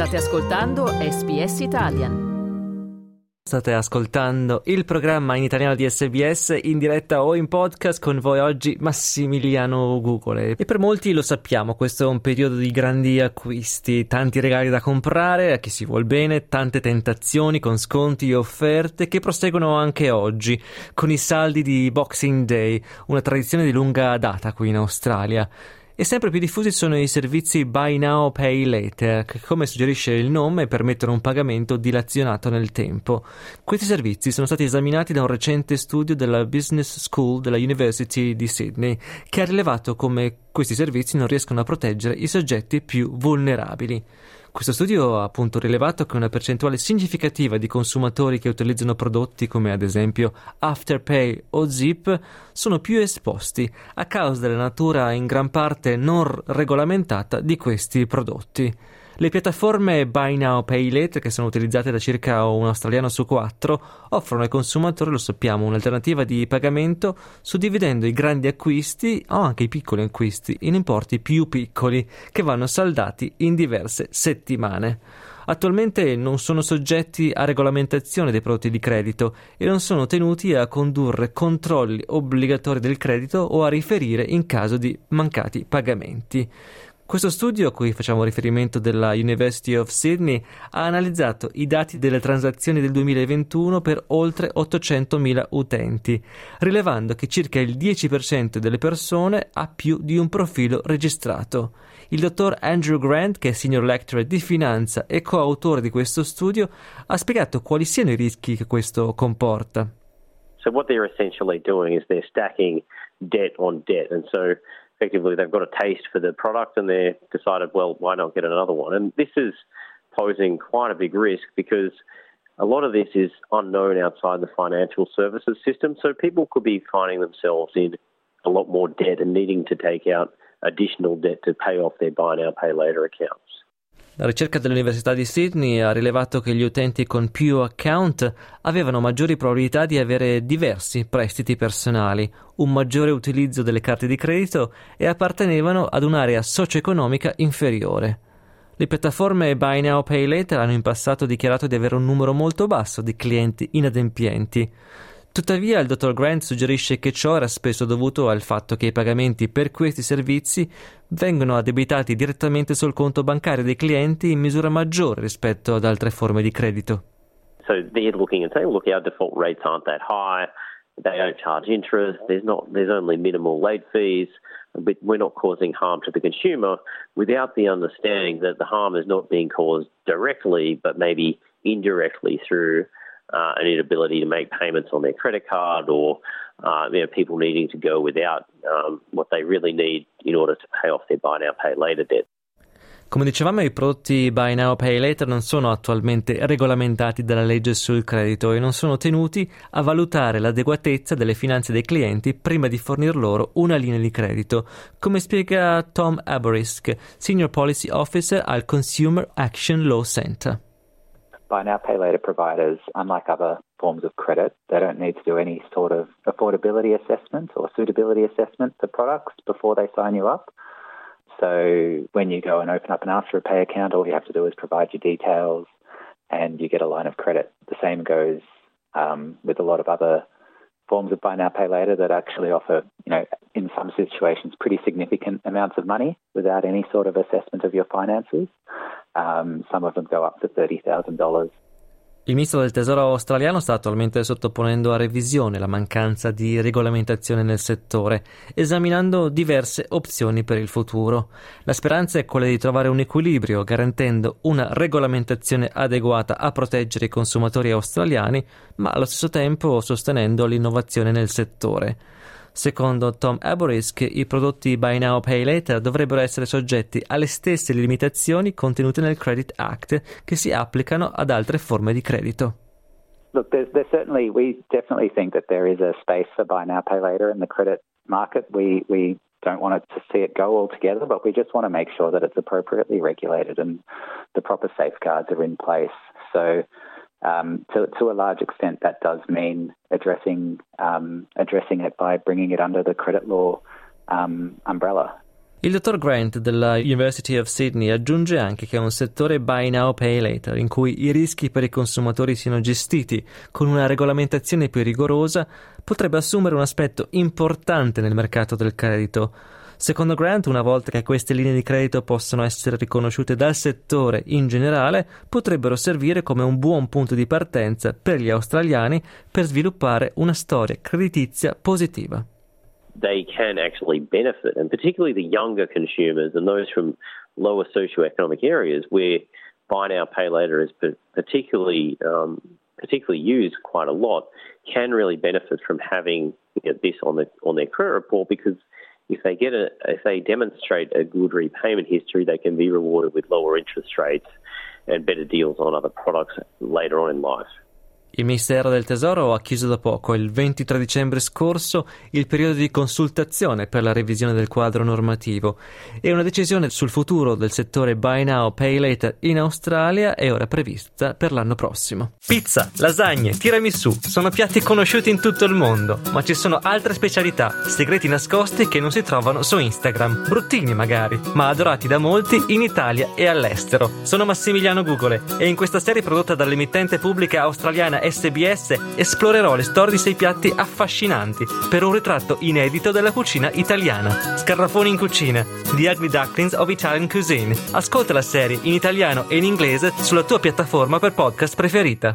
State ascoltando SBS Italian. State ascoltando il programma in italiano di SBS in diretta o in podcast con voi oggi Massimiliano Gugole. E per molti lo sappiamo, questo è un periodo di grandi acquisti, tanti regali da comprare a chi si vuol bene, tante tentazioni con sconti e offerte che proseguono anche oggi con i saldi di Boxing Day, una tradizione di lunga data qui in Australia. E sempre più diffusi sono i servizi Buy Now Pay Later, che come suggerisce il nome permettono un pagamento dilazionato nel tempo. Questi servizi sono stati esaminati da un recente studio della Business School della University di Sydney, che ha rilevato come questi servizi non riescono a proteggere i soggetti più vulnerabili. Questo studio ha appunto rilevato che una percentuale significativa di consumatori che utilizzano prodotti come ad esempio Afterpay o Zip sono più esposti a causa della natura in gran parte non regolamentata di questi prodotti. Le piattaforme Buy Now Pay Later, che sono utilizzate da circa un australiano su quattro, offrono ai consumatori, lo sappiamo, un'alternativa di pagamento suddividendo i grandi acquisti o anche i piccoli acquisti in importi più piccoli che vanno saldati in diverse settimane. Attualmente non sono soggetti a regolamentazione dei prodotti di credito e non sono tenuti a condurre controlli obbligatori del credito o a riferire in caso di mancati pagamenti. Questo studio a cui facciamo riferimento della University of Sydney ha analizzato i dati delle transazioni del 2021 per oltre 800.000 utenti, rilevando che circa il 10% delle persone ha più di un profilo registrato. Il dottor Andrew Grant, che è senior lecturer di finanza e coautore di questo studio, ha spiegato quali siano i rischi che questo comporta. So what they're essentially doing is they're stacking debt on debt and so effectively they've got a taste for the product and they've decided, well, why not get another one? And this is posing quite a big risk because a lot of this is unknown outside the financial services system. So people could be finding themselves in a lot more debt and needing to take out additional debt to pay off their buy now, pay later accounts. La ricerca dell'Università di Sydney ha rilevato che gli utenti con più account avevano maggiori probabilità di avere diversi prestiti personali, un maggiore utilizzo delle carte di credito e appartenevano ad un'area socio-economica inferiore. Le piattaforme Buy Now Pay Later hanno in passato dichiarato di avere un numero molto basso di clienti inadempienti. Tuttavia, il dottor Grant suggerisce che ciò era spesso dovuto al fatto che i pagamenti per questi servizi vengono addebitati direttamente sul conto bancario dei clienti in misura maggiore rispetto ad altre forme di credito. So they're looking and saying, look, our default rates aren't that high. They don't charge interest. There's not. There's only minimal late fees. But we're not causing harm to the consumer without the understanding that the harm is not being caused directly, but maybe indirectly through uh, an inability to make payments on their credit card or uh, you know, people needing to go without um, what they really need in order to pay off their buy now, pay later debt. Come dicevamo, i prodotti Buy Now Pay Later non sono attualmente regolamentati dalla legge sul credito e non sono tenuti a valutare l'adeguatezza delle finanze dei clienti prima di fornir loro una linea di credito, come spiega Tom Aborisk, Senior Policy Officer al Consumer Action Law Center. Buy now, pay later providers, unlike other forms of credit, they don't need to do any sort of affordability assessment or suitability assessment for products before they sign you up. So when you go and open up an Afterpay account, all you have to do is provide your details and you get a line of credit. The same goes um, with a lot of other forms of buy now, pay later that actually offer, you know, in some situations, pretty significant amounts of money without any sort of assessment of your finances. Um, some of them go up to $30,000. Il ministro del Tesoro australiano sta attualmente sottoponendo a revisione la mancanza di regolamentazione nel settore, esaminando diverse opzioni per il futuro. La speranza è quella di trovare un equilibrio, garantendo una regolamentazione adeguata a proteggere i consumatori australiani, ma allo stesso tempo sostenendo l'innovazione nel settore. Secondo Tom Aborisk, i prodotti Buy Now Pay Later dovrebbero essere soggetti alle stesse limitazioni contenute nel Credit Act che si applicano ad altre forme di credito. Look, there's, there's certainly, we definitely think that there is a space for buy now, pay later in the credit market. We, we don't want to see it go altogether, but we just want to make sure that it's appropriately regulated and the proper safeguards are in place. So Um, to, to, a large extent, that does mean addressing um, addressing it by bringing it under the credit law um, umbrella. Il dottor Grant della University of Sydney aggiunge anche che è un settore buy now pay later in cui i rischi per i consumatori siano gestiti con una regolamentazione più rigorosa potrebbe assumere un aspetto importante nel mercato del credito. Secondo Grant, una volta che queste linee di credito possono essere riconosciute dal settore in generale, potrebbero servire come un buon punto di partenza per gli australiani per sviluppare una storia creditizia positiva. they can actually benefit, and particularly the younger consumers and those from lower socioeconomic areas where buy now pay later is particularly um, particularly used quite a lot, can really benefit from having you know, this on the on their credit report because if they get a if they demonstrate a good repayment history, they can be rewarded with lower interest rates and better deals on other products later on in life. Il Ministero del Tesoro ha chiuso da poco, il 23 dicembre scorso, il periodo di consultazione per la revisione del quadro normativo e una decisione sul futuro del settore Buy Now Pay Later in Australia è ora prevista per l'anno prossimo. Pizza, lasagne, tiramisù sono piatti conosciuti in tutto il mondo, ma ci sono altre specialità, segreti nascosti che non si trovano su Instagram, bruttini magari, ma adorati da molti in Italia e all'estero. Sono Massimiliano Gugole e in questa serie prodotta dall'emittente pubblica australiana SBS esplorerò le storie di sei piatti affascinanti per un ritratto inedito della cucina italiana. Scarrafoni in cucina, The Ugly Ducklings of Italian Cuisine. Ascolta la serie in italiano e in inglese sulla tua piattaforma per podcast preferita.